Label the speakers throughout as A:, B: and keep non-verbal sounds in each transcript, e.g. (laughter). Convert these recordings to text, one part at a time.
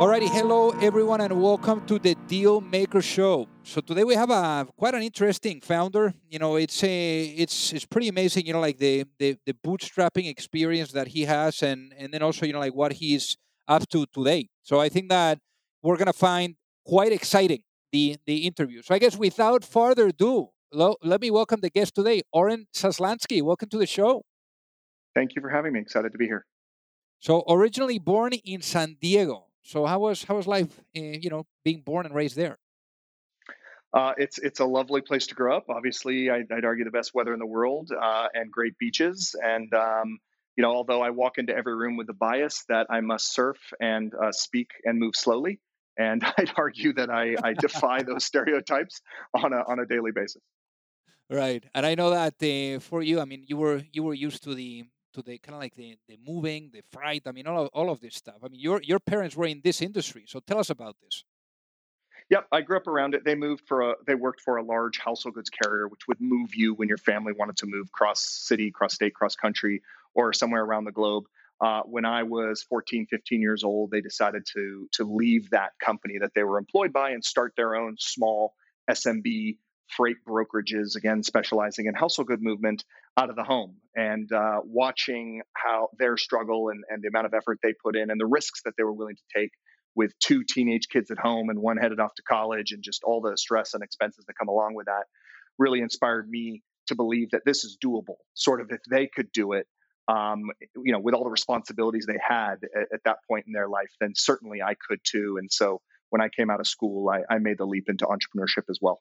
A: Alrighty, hello everyone, and welcome to the Deal Maker Show. So today we have a quite an interesting founder. You know, it's a it's it's pretty amazing. You know, like the the, the bootstrapping experience that he has, and and then also you know like what he's up to today. So I think that we're gonna find quite exciting the the interview. So I guess without further ado, lo, let me welcome the guest today, Oren Zaslansky. Welcome to the show.
B: Thank you for having me. Excited to be here.
A: So originally born in San Diego, so how was how was life, you know, being born and raised there?
B: Uh, it's it's a lovely place to grow up. Obviously, I'd, I'd argue the best weather in the world uh, and great beaches. And um, you know, although I walk into every room with the bias that I must surf and uh, speak and move slowly, and (laughs) I'd argue that I, I defy those stereotypes on a on a daily basis.
A: Right, and I know that uh, for you, I mean, you were you were used to the to the kind of like the, the moving, the freight. I mean, all of, all of this stuff. I mean, your your parents were in this industry, so tell us about this.
B: Yep, I grew up around it. They moved for a they worked for a large household goods carrier, which would move you when your family wanted to move cross city, cross state, cross country, or somewhere around the globe. Uh, when I was 14, 15 years old, they decided to to leave that company that they were employed by and start their own small SMB freight brokerages, again, specializing in household good movement out of the home and uh, watching how their struggle and, and the amount of effort they put in and the risks that they were willing to take with two teenage kids at home and one headed off to college and just all the stress and expenses that come along with that really inspired me to believe that this is doable. Sort of if they could do it, um, you know, with all the responsibilities they had at, at, that point in their life, then certainly I could too. And so when I came out of school, I, I made the leap into entrepreneurship as well.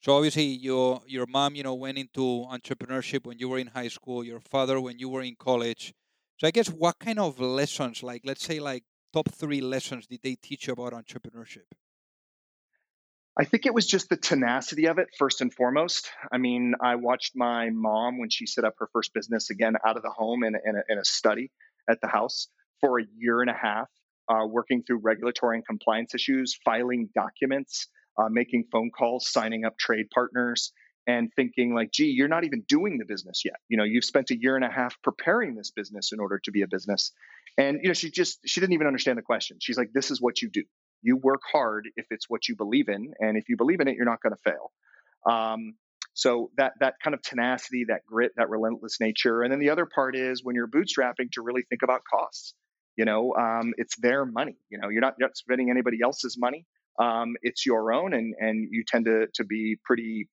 A: So obviously, your your mom, you know, went into entrepreneurship when you were in high school. Your father when you were in college. So I guess what kind of lessons, like let's say, like top three lessons, did they teach you about entrepreneurship?
B: I think it was just the tenacity of it, first and foremost. I mean, I watched my mom when she set up her first business again out of the home in, in, a, in a study at the house for a year and a half, uh, working through regulatory and compliance issues, filing documents, uh, making phone calls, signing up trade partners, and thinking like, gee, you're not even doing the business yet. You know, you've spent a year and a half preparing this business in order to be a business. And you know, she just she didn't even understand the question. She's like, this is what you do. You work hard if it's what you believe in, and if you believe in it, you're not going to fail. Um, so that that kind of tenacity, that grit, that relentless nature, and then the other part is when you're bootstrapping to really think about costs. You know, um, it's their money. You know, you're not, you're not spending anybody else's money um, it's your own, and and you tend to to be pretty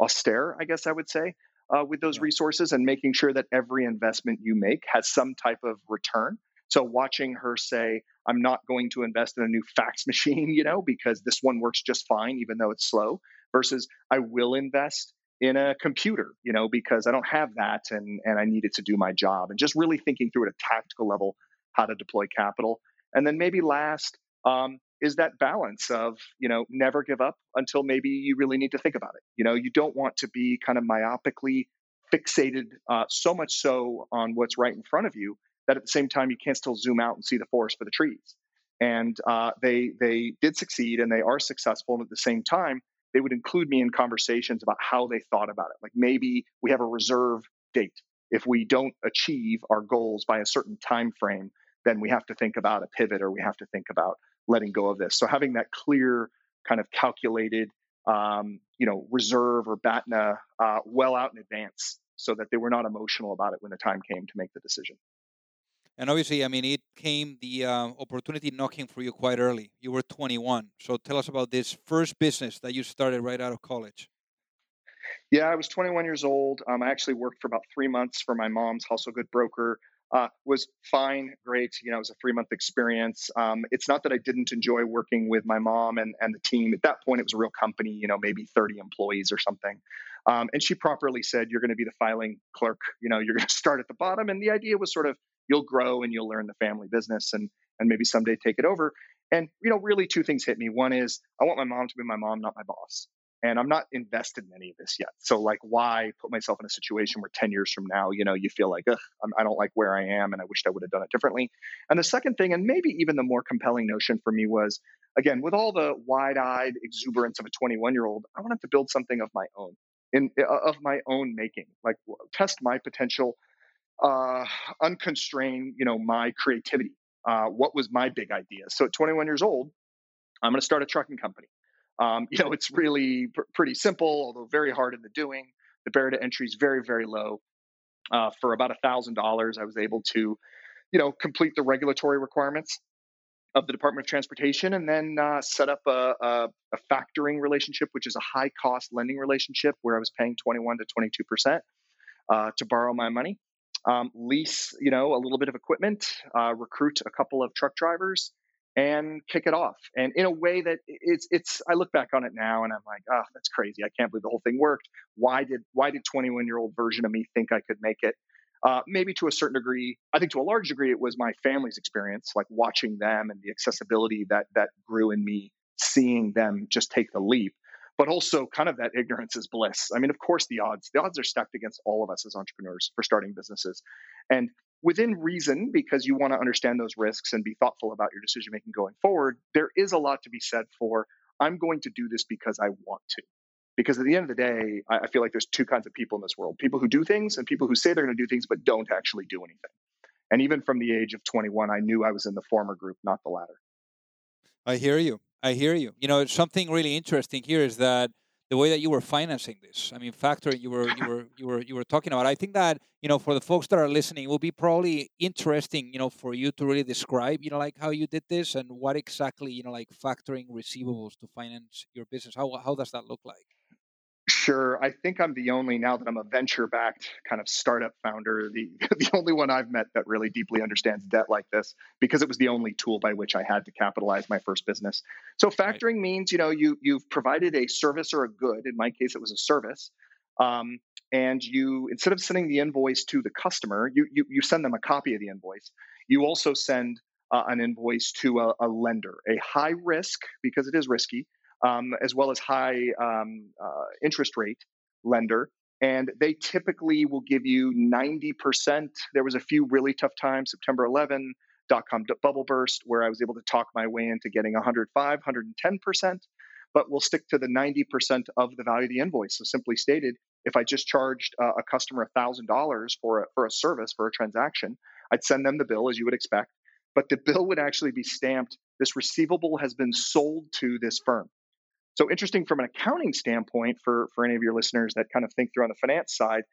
B: austere, I guess I would say, uh, with those resources, and making sure that every investment you make has some type of return. So watching her say, "I'm not going to invest in a new fax (laughs) machine," you know, because this one works just fine, even though it's slow, versus I will invest in a computer, you know, because I don't have that and and I need it to do my job, and just really thinking through at a tactical level how to deploy capital. And then maybe last, um, is that balance of you know never give up until maybe you really need to think about it. You know you don't want to be kind of myopically fixated uh, so much so on what's right in front of you that at the same time you can't still zoom out and see the forest for the trees. And uh, they they did succeed and they are successful and at the same time they would include me in conversations about how they thought about it. Like maybe we have a reserve date. If we don't achieve our goals by a certain time frame, then we have to think about a pivot or we have to think about letting go of this. So having that clear kind of calculated, um, you know, reserve or BATNA uh, well out in advance so that they were not emotional about it when the time came to make the decision.
A: And obviously, I mean, it came the uh, opportunity knocking for you quite early. You were 21. So tell us about this first business that you started right out of college.
B: Yeah, I was 21 years old. Um, I actually worked for about three months for my mom's household good broker. Uh, was fine, great. You know, it was a three month experience. Um, it's not that I didn't enjoy working with my mom and, and the team. At that point, it was a real company, you know, maybe 30 employees or something. Um, and she properly said, You're going to be the filing clerk. You know, you're going (laughs) to start at the bottom. And the idea was sort of you'll grow and you'll learn the family business and, and maybe someday take it over. And, you know, really two things hit me. One is I want my mom to be my mom, not my boss and I'm not invested in any of this yet. So like, why put myself in a situation where 10 years from now, you know, you feel like, Ugh, I don't like where I am, and I wished I would have done it differently. And the second thing, and maybe even the more compelling notion for me was, again, with all the wide-eyed exuberance of a 21-year-old, I wanted to build something of my own, in uh, of my own making, like test my potential, uh, unconstrain, you know, my creativity. Uh, what was my big idea? So at 21 years old, I'm going to start a trucking company. Um, you know, it's really pr- pretty simple, although very hard in the doing. The barrier to entry is very, very low. Uh, for about a thousand dollars, I was able to, you know, complete the regulatory requirements of the Department of Transportation, and then uh, set up a, a, a, factoring relationship, which is a high cost lending relationship where I was paying 21 to 22 percent uh, to borrow my money, um, lease, you know, a little bit of equipment, uh, recruit a couple of truck drivers, and kick it off. And in a way that it's it's I look back on it now and I'm like, oh, that's crazy. I can't believe the whole thing worked. Why did why did 21 year old version of me think I could make it? Uh, maybe to a certain degree, I think to a large degree, it was my family's experience, like watching them and the accessibility that that grew in me, seeing them just take the leap. But also, kind of that ignorance is bliss. I mean, of course, the odds the odds are stacked against all of us as entrepreneurs for starting businesses, and within reason, because you want to understand those risks and be thoughtful about your decision making going forward, there is a lot to be said for I'm going to do this because I want to. Because at the end of the day, I feel like there's two kinds of people in this world people who do things and people who say they're going to do things but don't actually do anything. And even from the age of 21, I knew I was in the former group, not the latter.
A: I hear you. I hear you. You know, something really interesting here is that the way that you were financing this. I mean, factoring you were you were you were you were talking about. I think that you know for the folks that are listening, it will be probably interesting, you know, for you to really describe, you know, like how you did this and what exactly, you know, like factoring receivables to finance your business. How how does that look like?
B: Sure. I think I'm the only, now that I'm a venture backed kind of startup founder, the, (laughs) the only one I've met that really deeply understands debt like this because it was the only tool by which I had to capitalize my first business. So factoring right. means, you know, you, you've provided a service or a good. In my case, it was a service. Um, and you, instead of sending the invoice to the customer, you, you, you send them a copy of the invoice. You also send uh, an invoice to a, a lender, a high risk, because it is risky, um, as well as high um, uh, interest rate lender. And they typically will give you 90%. There was a few really tough times, September 11, dot com bubble burst, where I was able to talk my way into getting 105, 110%. But we'll stick to the 90% of the value of the invoice. So simply stated, if I just charged uh, a customer $1,000 for a, for a service, for a transaction, I'd send them the bill as you would expect. But the bill would actually be stamped, this receivable has been sold to this firm. So interesting from an accounting standpoint for, for any of your listeners that kind of think through on the finance side,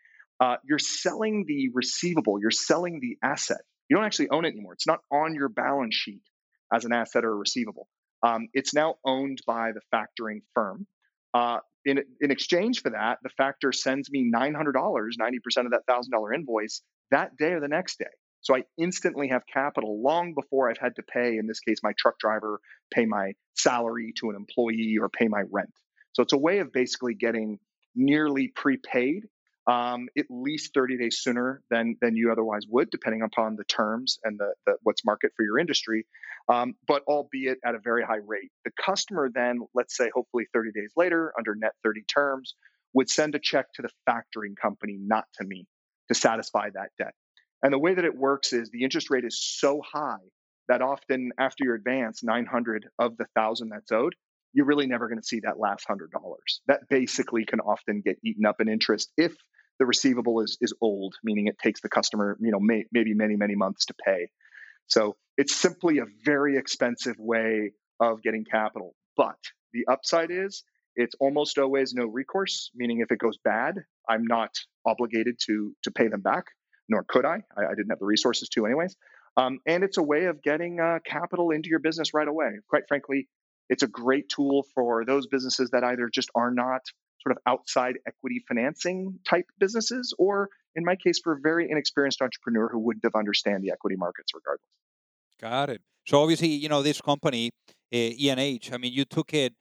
B: uh, you're selling the receivable, you're selling the asset. You don't actually own it anymore. It's not on your balance sheet as an asset or a receivable. Um, it's now owned by the factoring firm. Uh, in, in exchange for that, the factor sends me $900, 90% of that $1,000 invoice that day or the next day. So I instantly have capital long before I've had to pay, in this case, my truck driver, pay my salary to an employee, or pay my rent. So it's a way of basically getting nearly prepaid, um, at least 30 days sooner than than you otherwise would, depending upon the terms and the, the what's market for your industry, um, but albeit at a very high rate. The customer then, let's say, hopefully 30 days later, under net 30 terms, would send a check to the factoring company, not to me, to satisfy that debt. And the way that it works is the interest rate is so high that often after your advance 900 of the 1000 that's owed, you're really never going to see that last $100. That basically can often get eaten up in interest if the receivable is is old, meaning it takes the customer, you know, may, maybe many many months to pay. So it's simply a very expensive way of getting capital. But the upside is it's almost always no recourse, meaning if it goes bad, I'm not obligated to to pay them back, nor could I. I, I didn't have the resources to, anyways. Um, and it's a way of getting uh, capital into your business right away. Quite frankly, it's a great tool for those businesses that either just are not sort of outside equity financing type businesses, or in my case, for a very inexperienced entrepreneur who wouldn't have understand the equity markets regardless.
A: Got it. So obviously, you know, this company, uh, E&H, I mean, you took it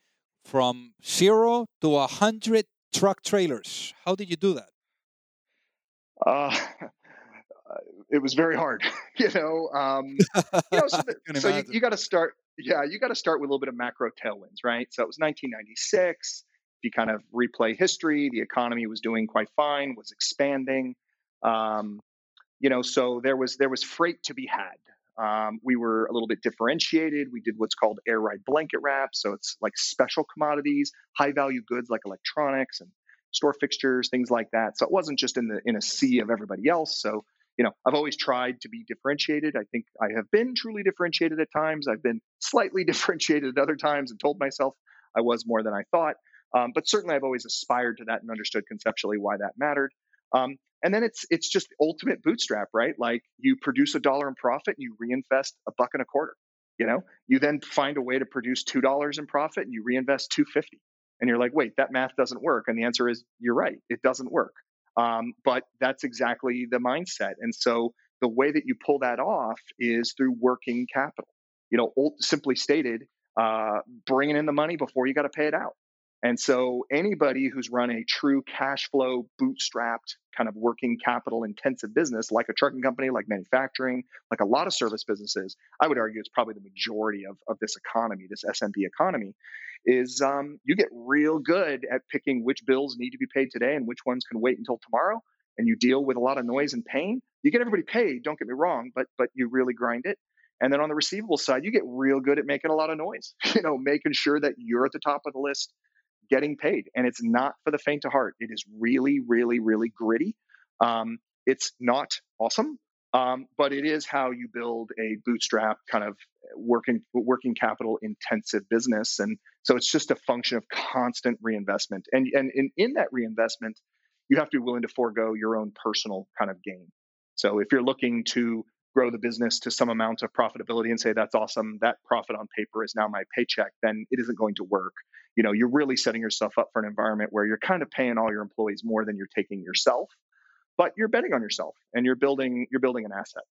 A: from zero to a hundred truck trailers. How did you do that?
B: Uh, (laughs) it was very hard, (laughs) you know. Um, you know so, (laughs) the, so you, you got to start. Yeah, you got to start with a little bit of macro tailwinds, right? So it was 1996. If you kind of replay history, the economy was doing quite fine, was expanding. Um, you know, so there was there was freight to be had. Um, we were a little bit differentiated. We did what's called air ride blanket wrap. So it's like special commodities, high value goods like electronics and store fixtures, things like that. So it wasn't just in the in a sea of everybody else. So you know, I've always tried to be differentiated. I think I have been truly differentiated at times. I've been slightly (laughs) differentiated at other times and told myself I was more than I thought. Um, but certainly, I've always aspired to that and understood conceptually why that mattered. Um, and then it's it's just ultimate bootstrap, right? Like you produce a dollar in profit and you reinvest a buck and a quarter. You know, you then find a way to produce two dollars in profit and you reinvest two fifty. And you're like, wait, that math doesn't work. And the answer is, you're right, it doesn't work. Um, but that's exactly the mindset. And so the way that you pull that off is through working capital. You know, simply stated, uh, bringing in the money before you got to pay it out. And so anybody who's run a true cash flow bootstrapped kind of working capital intensive business like a trucking company, like manufacturing, like a lot of service businesses, I would argue it's probably the majority of, of this economy, this SMB economy, is um, you get real good at picking which bills need to be paid today and which ones can wait until tomorrow. And you deal with a lot of noise and pain. You get everybody paid, don't get me wrong, but but you really grind it. And then on the receivable side, you get real good at making a lot of noise, (laughs) you know, making sure that you're at the top of the list getting paid. And it's not for the faint of heart. It is really, really, really gritty. Um, it's not awesome, um, but it is how you build a bootstrap kind of working working capital intensive business. And so it's just a function of constant reinvestment. And and in, in that reinvestment, you have to be willing to forego your own personal kind of gain. So if you're looking to grow the business to some amount of profitability and say that's awesome, that profit on paper is now my paycheck, then it isn't going to work. You know you're really setting yourself up for an environment where you're kind of paying all your employees more than you're taking yourself but you're betting on yourself and you're building you're building an asset.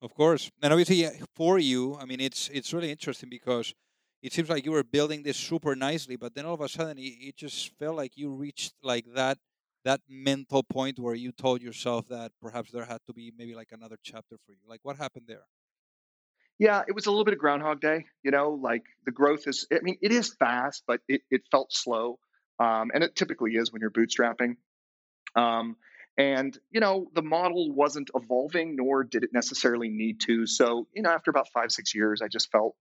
A: Of course. And obviously for you i mean it's it's really interesting because it seems like you were building this super nicely but then all of a sudden it, it just felt like you reached like that that mental point where you told yourself that perhaps there had to be maybe like another chapter for you like what happened there
B: yeah, it was a little bit of Groundhog Day. You know, like the growth is, I mean, it is fast, but it, it felt slow. Um, and it typically is when you're bootstrapping. Um, and, you know, the model wasn't evolving, nor did it necessarily need to. So, you know, after about five, six years, I just felt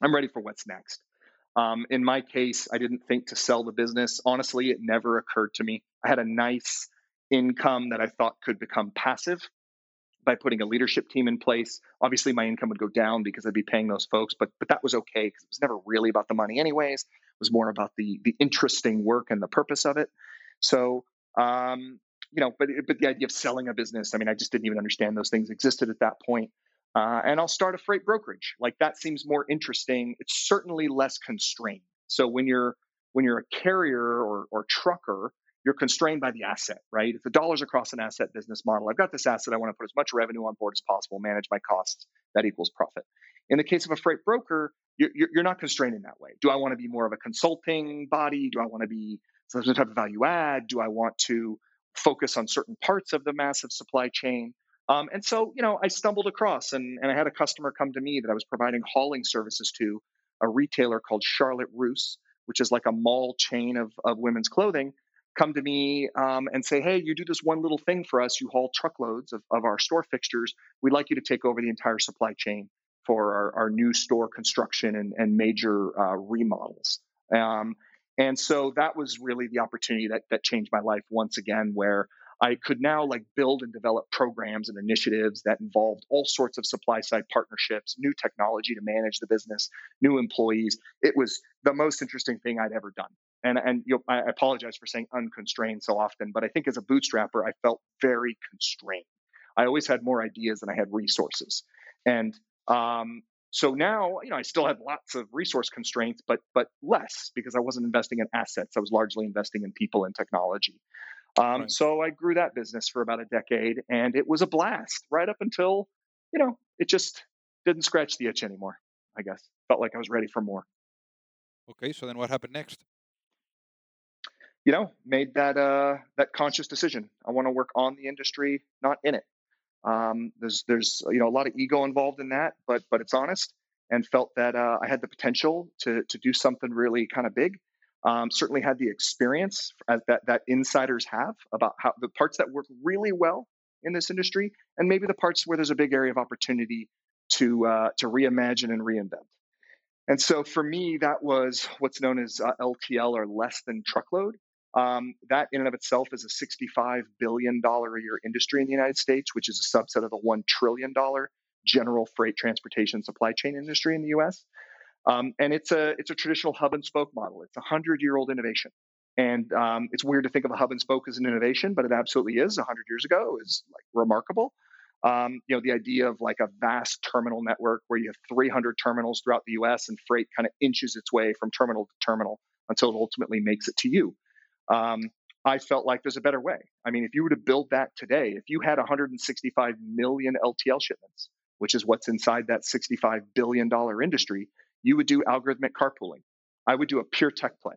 B: I'm ready for what's next. Um, in my case, I didn't think to sell the business. Honestly, it never occurred to me. I had a nice income that I thought could become passive by putting a leadership team in place. Obviously, my income would go down because I'd be paying those folks, but but that was okay because it was never really about the money, anyways. It was more about the the interesting work and the purpose of it. So, um, you know, but but the idea of selling a business, I mean, I just didn't even understand those things existed at that point. Uh, and I'll start a freight brokerage. Like that seems more interesting. It's certainly less constrained. So when you're when you're a carrier or, or trucker, you're constrained by the asset, right? If the dollars across an asset business model, I've got this asset, I want to put as much revenue on board as possible, manage my costs, that equals profit. In the case of a freight broker, you're, you're not constrained in that way. Do I want to be more of a consulting body? Do I want to be some type of value add? Do I want to focus on certain parts of the massive supply chain? Um, and so, you know, I stumbled across and, and I had a customer come to me that I was providing hauling services to, a retailer called Charlotte Russe, which is like a mall chain of, of women's clothing come to me um, and say, hey, you do this one little thing for us. You haul truckloads of, of our store fixtures. We'd like you to take over the entire supply chain for our, our new store construction and, and major uh, remodels. Um, and so that was really the opportunity that, that changed my life once again, where I could now like build and develop programs and initiatives that involved all sorts of supply side partnerships, new technology to manage the business, new employees. It was the most interesting thing I'd ever done. And and you know, I apologize for saying unconstrained so often, but I think as a bootstrapper, I felt very constrained. I always had more ideas than I had resources, and um, so now, you know, I still have lots of resource constraints, but but less because I wasn't investing in assets. I was largely investing in people and technology. Um, right. So I grew that business for about a decade, and it was a blast right up until, you know, it just didn't scratch the itch anymore. I guess felt like I was ready for more.
A: Okay, so then what happened next?
B: You know, made that uh, that conscious decision. I want to work on the industry, not in it. Um, there's there's you know a lot of ego involved in that, but but it's honest, and felt that uh, I had the potential to to do something really kind of big. Um, certainly had the experience that that insiders have about how the parts that work really well in this industry, and maybe the parts where there's a big area of opportunity to uh, to reimagine and reinvent. And so for me, that was what's known as uh, LTL or less than truckload. Um, that in and of itself is a $65 billion a year industry in the United States, which is a subset of the $1 trillion general freight transportation supply chain industry in the US. Um, and it's a, it's a traditional hub and spoke model. It's a 100 year old innovation. And um, it's weird to think of a hub and spoke as an innovation, but it absolutely is. 100 years ago is like remarkable. Um, you know, the idea of like a vast terminal network where you have 300 terminals throughout the US and freight kind of inches its way from terminal to terminal until it ultimately makes it to you um, I felt like there's a better way. I mean, if you were to build that today, if you had 165 million LTL shipments, which is what's inside that $65 billion industry, you would do algorithmic carpooling. I would do a pure tech play.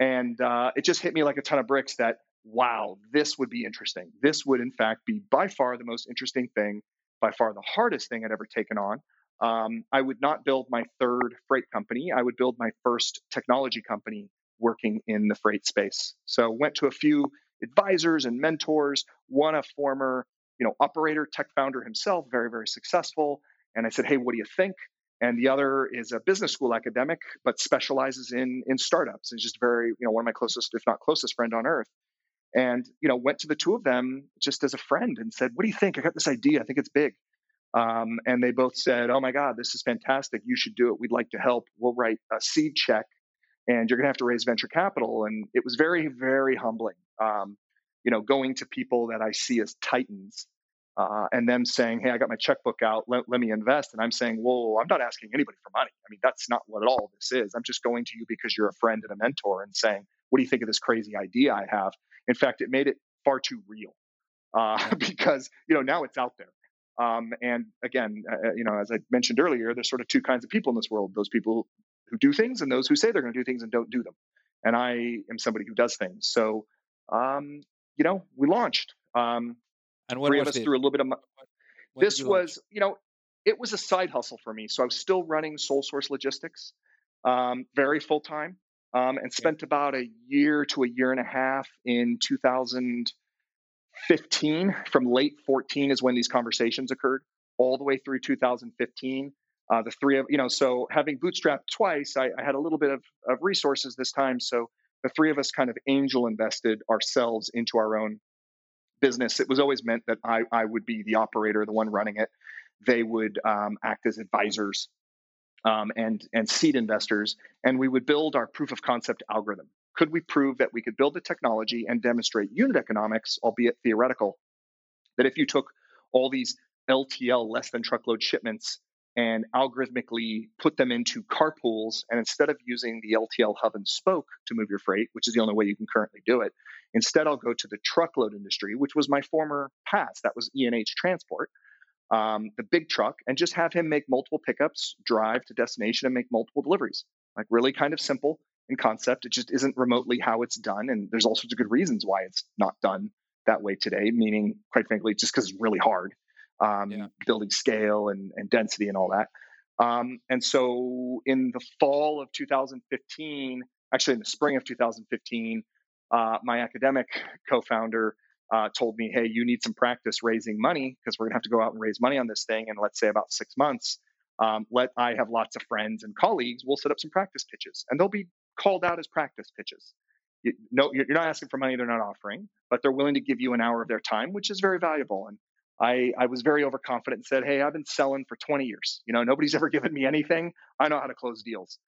B: And uh, it just hit me like a ton of bricks that, wow, this would be interesting. This would, in fact, be by far the most interesting thing, by far the hardest thing I'd ever taken on. Um, I would not build my third freight company. I would build my first technology company working in the freight space. So went to a few advisors and mentors, one a former, you know, operator, tech founder himself, very, very successful. And I said, hey, what do you think? And the other is a business school academic, but specializes in in startups. And just very, you know, one of my closest, if not closest friend on earth. And, you know, went to the two of them just as a friend and said, what do you think? I got this idea. I think it's big. Um, and they both said, oh my God, this is fantastic. You should do it. We'd like to help. We'll write a seed check and you're going to have to raise venture capital. And it was very, very humbling. Um, you know, going to people that I see as titans uh, and them saying, "Hey, I got my checkbook out. Let, let me invest." And I'm saying, "Whoa, I'm not asking anybody for money. I mean, that's not what all this is. I'm just going to you because you're a friend and a mentor, and saying, "What do you think of this crazy idea I have?" In fact, it made it far too real uh, (laughs) because you know now it's out there. Um, and again, uh, uh, you know, as I mentioned earlier, there's sort of two kinds of people in this world: those people who do things and those who say they're going to do things and don't do them. And I am somebody who does things. So, um, you know, we launched. Um,
A: and what three of us
B: through a little bit of. this you was, you know, it was a side hustle for me. So I was still running Sole Source Logistics, um, very full time, um, and spent about a year to a year and a half in 2015. From late 14 is when these conversations occurred, all the way through 2015. Uh, the three of you know, so having bootstrapped twice, I, I had a little bit of, of resources this time. So the three of us kind of angel invested ourselves into our own business. It was always meant that I, I would be the operator, the one running it. They would um, act as advisors um, and and seed investors, and we would build our proof of concept algorithm. Could we prove that we could build the technology and demonstrate unit economics, albeit theoretical, that if you took all these LTL less than truckload shipments and algorithmically put them into carpools. And instead of using the LTL hub and spoke to move your freight, which is the only way you can currently do it, instead I'll go to the truckload industry, which was my former past. That was E&H Transport, um, the big truck, and just have him make multiple pickups, drive to destination, and make multiple deliveries. Like really kind of simple in concept. It just isn't remotely how it's done. And there's all sorts of good reasons why it's not done that way today, meaning, quite frankly, just because it's really hard um, yeah. building scale and, and density and all that. Um, and so in the fall of 2015, actually in the spring of 2015, uh, my academic co-founder uh, told me, "Hey, you need some practice raising money because we're gonna have to go out and raise money on this thing in let's say about six months. Um, let I have lots of friends and colleagues. We'll set up some practice pitches, and they'll be called out as practice pitches. You, no, you're not asking for money they're not offering, but they're willing to give you an hour of their time, which is very valuable. And I, I was very overconfident and said, Hey, I've been selling for 20 years. You know, nobody's (laughs) ever given me anything. I know how to close deals.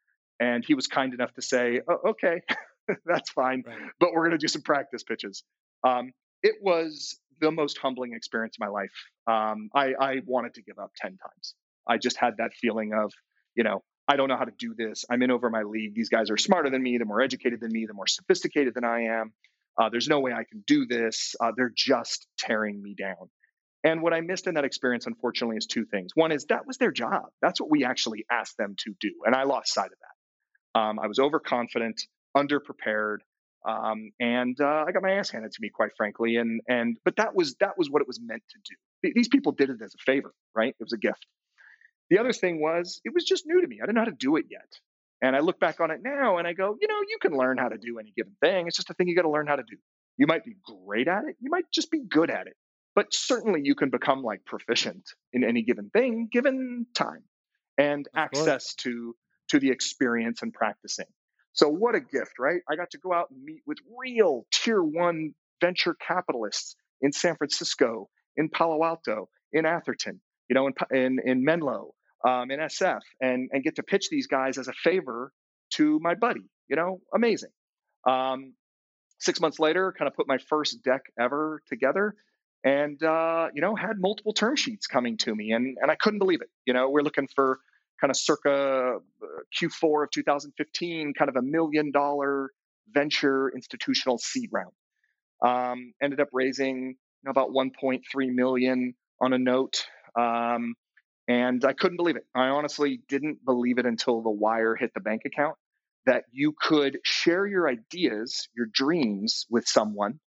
B: And he was kind enough to say, oh, okay, (laughs) that's fine, right. but we're going to do some practice pitches. Um, it was the most humbling experience of my life. Um, I, I wanted to give up 10 times. I just had that feeling of, you know, I don't know how to do this. I'm in over my league. These guys are smarter than me. They're more educated than me. They're more sophisticated than I am. Uh, there's no way I can do this. Uh, they're just tearing me down. And what I missed in that experience, unfortunately, is two things. One is that was their job. That's what we actually asked them to do. And I lost sight of that. Um, I was overconfident, underprepared, um, and uh, I got my ass handed to me, quite frankly. And and but that was that was what it was meant to do. These people did it as a favor, right? It was a gift. The other thing was it was just new to me. I didn't know how to do it yet. And I look back on it now and I go, you know, you can learn how to do any given thing. It's just a thing you got to learn how to do. You might be great at it. You might just be good at it. But certainly you can become like proficient in any given thing given time and of access course. to to the experience and practicing. So what a gift, right? I got to go out and meet with real tier 1 venture capitalists in San Francisco, in Palo Alto, in Atherton, you know, in in, in Menlo, um, in SF, and and get to pitch these guys as a favor to my buddy. You know, amazing. Um, six months later, kind of put my first deck ever together, and uh, you know had multiple term sheets coming to me and and I couldn't believe it you know we're looking for kind of circa uh, Q4 of 2015 kind of a million dollar venture institutional seed round. Um, ended up raising you know, about 1.3 million on a note um, and I couldn't believe it. I honestly didn't believe it until the wire hit the bank account that you could share your ideas your dreams with someone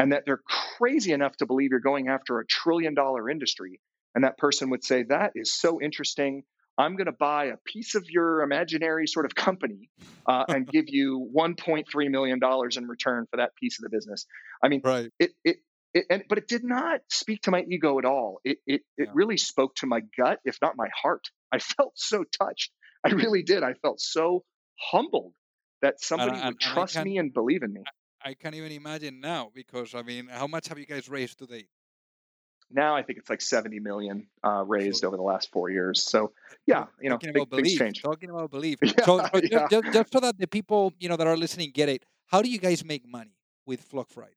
B: and that they're crazy enough to believe you're going after a trillion dollar industry. And that person would say, That is so interesting. I'm going to buy a piece of your imaginary sort of company uh, and (laughs) give you 1.3 million dollars in return for that piece of the business. I mean, right. it, it, it, and, but it did not speak to my ego at all. It, it, it really spoke to my gut, if not my heart. I (laughs) felt so touched. I really did. I felt so humbled that somebody would trust me and believe in me.
C: I can't even imagine now because I mean, how much have you guys raised to date?
B: Now I think it's like 70 million uh, raised so, over the last four years. So yeah, you know, big,
C: about belief,
B: change.
C: Talking about belief. (laughs) Yeah, so, so yeah. just, just, so that the people you know that are listening get it, how do you guys make money with Flock Freight?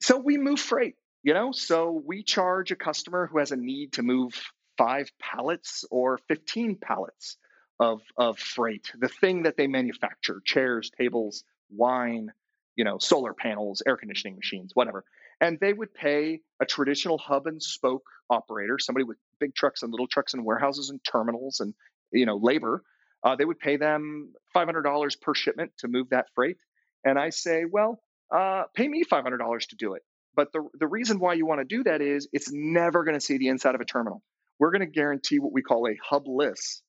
B: So we move freight. You know, so we charge a customer who has a need to move five pallets or 15 pallets of of freight, the thing that they manufacture, chairs, tables, wine, you know, solar panels, air conditioning machines, whatever. And they would pay a traditional hub and spoke operator, somebody with big trucks and little trucks and warehouses and terminals and you know labor. Uh, they would pay them $500 per shipment to move that freight. And I say, well, uh, pay me $500 to do it. But the, the reason why you want to do that is it's never going to see the inside of a terminal. We're going to guarantee what we call a hubless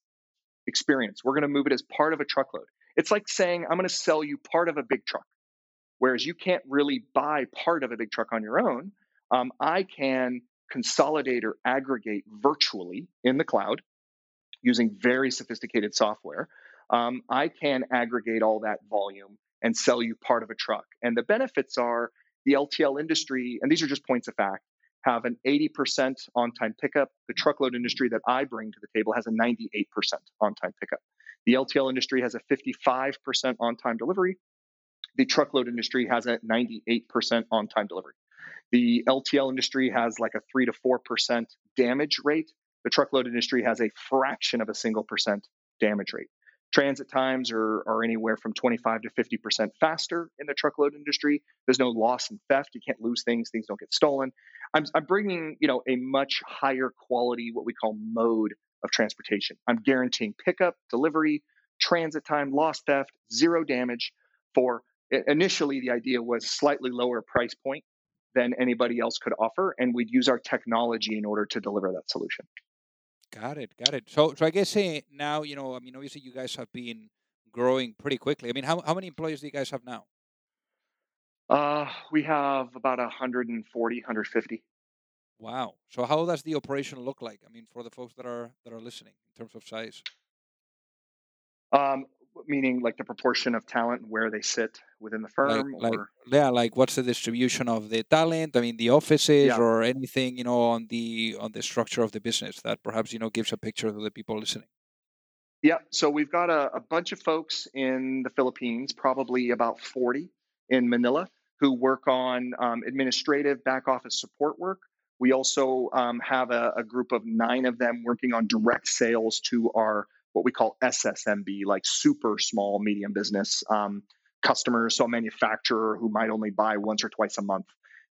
B: experience. We're going to move it as part of a truckload. It's like saying, I'm going to sell you part of a big truck. Whereas you can't really buy part of a big truck on your own. Um, I can consolidate or aggregate virtually in the cloud using very sophisticated software. Um, I can aggregate all that volume and sell you part of a truck. And the benefits are the LTL industry, and these are just points of fact, have an 80% on time pickup. The truckload industry that I bring to the table has a 98% on time pickup. The LTL industry has a 55% on time delivery the truckload industry has a 98% on time delivery. The LTL industry has like a 3 to 4% damage rate. The truckload industry has a fraction of a single percent damage rate. Transit times are, are anywhere from 25 to 50% faster in the truckload industry. There's no loss and theft. You can't lose things. Things don't get stolen. I'm, I'm bringing, you know, a much higher quality, what we call mode of transportation. I'm guaranteeing pickup, delivery, transit time, loss theft, zero damage for initially the idea was slightly lower price point than anybody else could offer and we'd use our technology in order to deliver that solution.
C: Got it got it. So so i guess uh, now you know i mean obviously you guys have been growing pretty quickly. I mean how, how many employees do you guys have now?
B: Uh we have about 140 150
C: wow. So how does the operation look like i mean for the folks that are that are listening in terms of size?
B: Um, meaning like the proportion of talent and where they sit within the firm,
C: like,
B: or
C: yeah, like what's the distribution of the talent? I mean, the offices
B: yeah,
C: or anything, you know, on the on the structure of the business that perhaps you know gives a picture to the people listening.
B: yeah. So we've got a, a bunch of folks in the Philippines, probably about forty in Manila, who work on um, administrative back office support work. We also um, have a, a group of nine of them working on direct sales to our what we call SSMB, like super small medium business um, customers. So a manufacturer who might only buy once or twice a month.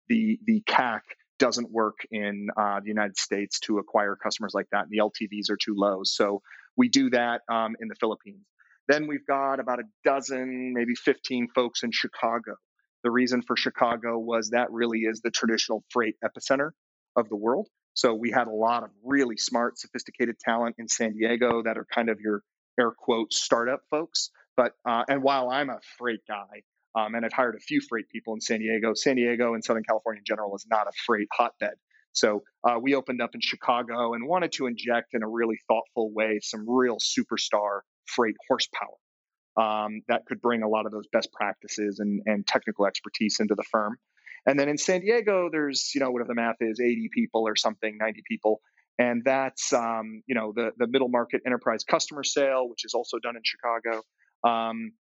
B: The the CAC doesn't work in uh, the United States to acquire customers like that, and the LTVs are too low. So we do that um, in the Philippines. Then we've got about a dozen, maybe 15 folks in Chicago. The reason for Chicago was that really is the traditional freight epicenter of the world. So we had a lot of really smart, sophisticated talent in San Diego that are kind of your air quote startup folks. But uh, and while I'm a freight guy, um, and I've hired a few freight people in San Diego, San Diego and Southern California in general is not a freight hotbed. So uh, we opened up in Chicago and wanted to inject in a really thoughtful way some real superstar freight horsepower um, that could bring a lot of those best practices and, and technical expertise into the firm. And then in San Diego, there's, you know, whatever the math is, 80 people or something, 90 people. And that's, um, you know, the, the middle market enterprise customer sale, which is also done in Chicago. Um,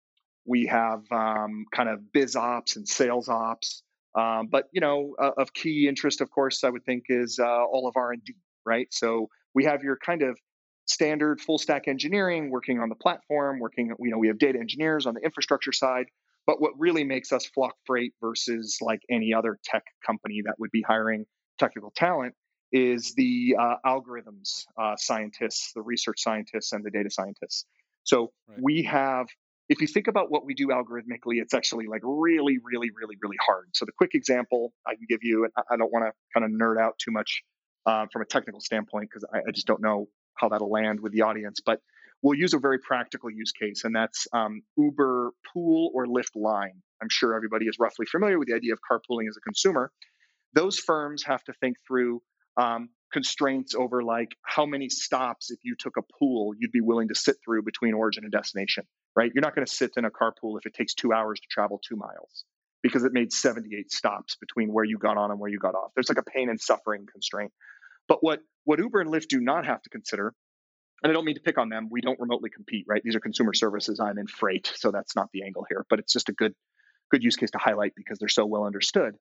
B: we have um, kind of biz ops and sales ops. Um, but, you know, uh, of key interest, of course, I would think is uh, all of R&D, right? So we have your kind of standard full stack engineering working on the platform, working, you know, we have data engineers on the infrastructure side. But what really makes us Flock Freight versus like any other tech company that would be hiring technical talent is the uh, algorithms uh, scientists, the research scientists, and the data scientists. So
C: Right.
B: we have, if you think about what we do algorithmically, it's actually like really, really, really, really hard. So the quick example I can give you, and I- don't want to kind of nerd out too much uh, from a technical standpoint because I, I just don't know how that'll land with the audience, but we'll use a very practical use case, and that's um, Uber pool or Lyft line. I'm sure everybody is roughly familiar with the idea of carpooling as a consumer. Those firms have to think through um, constraints over like how many stops, if you took a pool, you'd be willing to sit through between origin and destination, right? You're not going to sit in a carpool if it takes two hours to travel two miles because it made 78 stops between where you got on and where you got off. There's like a pain and suffering constraint. But what, what Uber and Lyft do not have to consider and I don't mean to pick on them. We don't remotely compete, right? These are consumer services. I'm in freight, so that's not the angle here. But it's just a good, good use case to highlight because they're so well understood.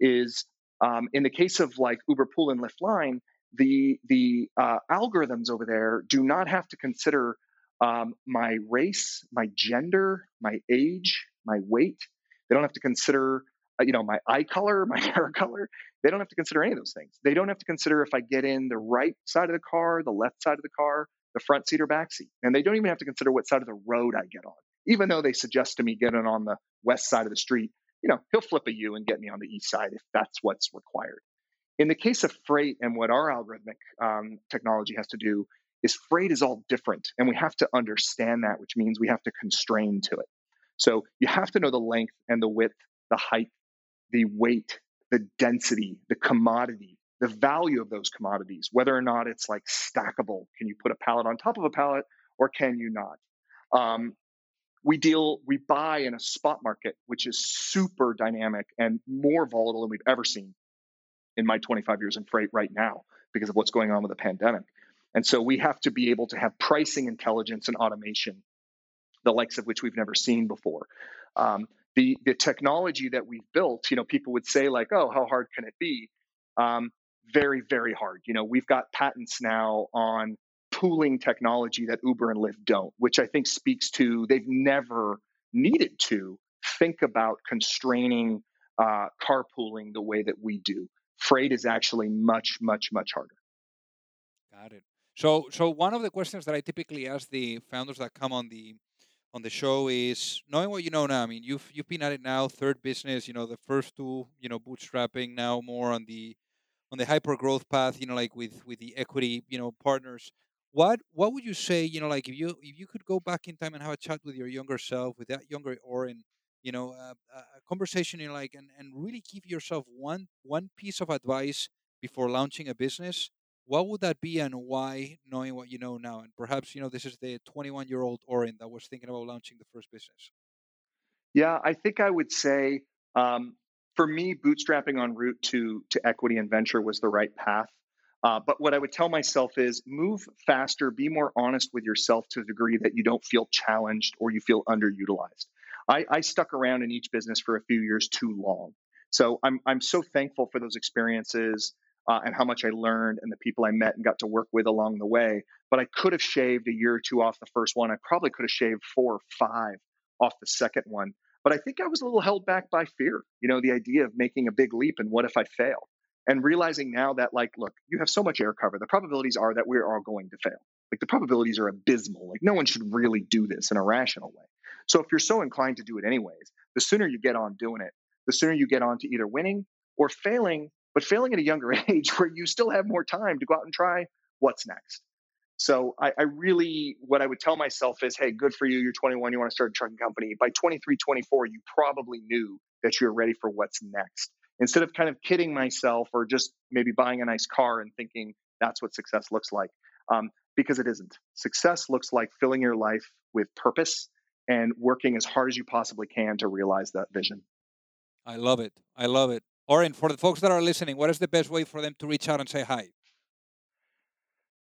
B: Is um, in the case of like Uber Pool and Lyft Line, the the uh, algorithms over there do not have to consider um, my race, my gender, my age, my weight. They don't have to consider, uh, you know, my eye color, (laughs) my hair color. They don't have to consider any of those things. They don't have to consider if I get in the right side of the car, the left side of the car, the front seat or back seat. And they don't even have to consider what side of the road I get on. Even though they suggest to me getting on the west side of the street, you know, he'll flip a U and get me on the east side if that's what's required. In the case of freight and what our algorithmic um, technology has to do is freight is all different. And we have to understand that, which means we have to constrain to it. So you have to know the length and the width, the height, the weight, the density, the commodity, the value of those commodities, whether or not it's like stackable. Can you put a pallet on top of a pallet or can you not? Um, we deal, we buy in a spot market, which is super dynamic and more volatile than we've ever seen in my 25 years in freight right now because of what's going on with the pandemic. And so we have to be able to have pricing intelligence and automation, the likes of which we've never seen before. Um, the the technology that we've built, you know, people would say like, "Oh, how hard can it be?" Um, very, very hard. You know, we've got patents now on pooling technology that Uber and Lyft don't, which I think speaks to they've never needed to think about constraining uh, carpooling the way that we do. Freight is actually much, much, much harder.
C: Got it. So, so one of the questions that I typically ask the founders that come on the on the show is knowing what you know now. I mean, you've you've been at it now, third business. You know, the first two, you know, bootstrapping. Now more on the on the hyper growth path. You know, like with with the equity, you know, partners. What what would you say? You know, like if you if you could go back in time and have a chat with your younger self, with that younger Oren, you know, uh, a conversation, you like and and really give yourself one one piece of advice before launching a business what would that be and why, knowing what you know now? And perhaps, you know, this is the 21 year old Oren that was thinking about launching the first business.
B: Yeah, I think I would say um, for me, bootstrapping en route to, to equity and venture was the right path. Uh, but what I would tell myself is move faster, be more honest with yourself to the degree that you don't feel challenged or you feel underutilized. I, I stuck around in each business for a few years too long. So I'm, I'm so thankful for those experiences uh, and how much I learned and the people I met and got to work with along the way. But I could have shaved a year or two off the first one. I probably could have shaved four or five off the second one. But I think I was a little held back by fear, you know, the idea of making a big leap and what if I fail? And realizing now that, like, look, you have so much air cover. The probabilities are that we're all going to fail. Like, the probabilities are abysmal. Like, no one should really do this in a rational way. So, if you're so inclined to do it anyways, the sooner you get on doing it, the sooner you get on to either winning or failing but failing at a younger (laughs) age where you still have more time to go out and try what's next. So I, I, really, what I would tell myself is, hey, good for you. You're 21. You want to start a trucking company. By 23, 24, you probably knew that you're ready for what's next. Instead of kind of kidding myself or just maybe buying a nice car and thinking that's what success looks like, um, because it isn't. Success looks like filling your life with purpose and working as hard as you possibly can to realize that vision.
C: I love it. I love it. Oren, for the folks that are listening, what is the best way for them to reach out and say hi?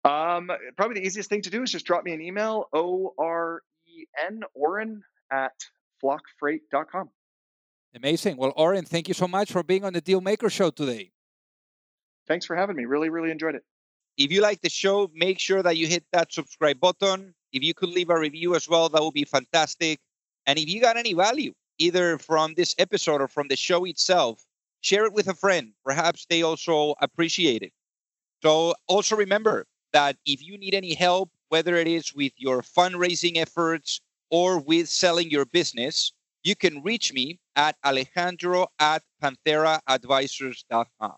B: Um, probably the easiest thing to do is just drop me an email, O R E N, Oren at flockfreight.com.
C: Amazing. Well, Oren, thank you so much for being on the Dealmaker Show today.
B: Thanks for having me. Really, really enjoyed it.
A: If you like the show, make sure that you hit that subscribe button. If you could leave a review as well, that would be fantastic. And if you got any value, either from this episode or from the show itself, share it with a friend. Perhaps they also appreciate it. So also remember that if you need any help, whether it is with your fundraising efforts or with selling your business, you can reach me at alejandro at pantheraadvisors.com.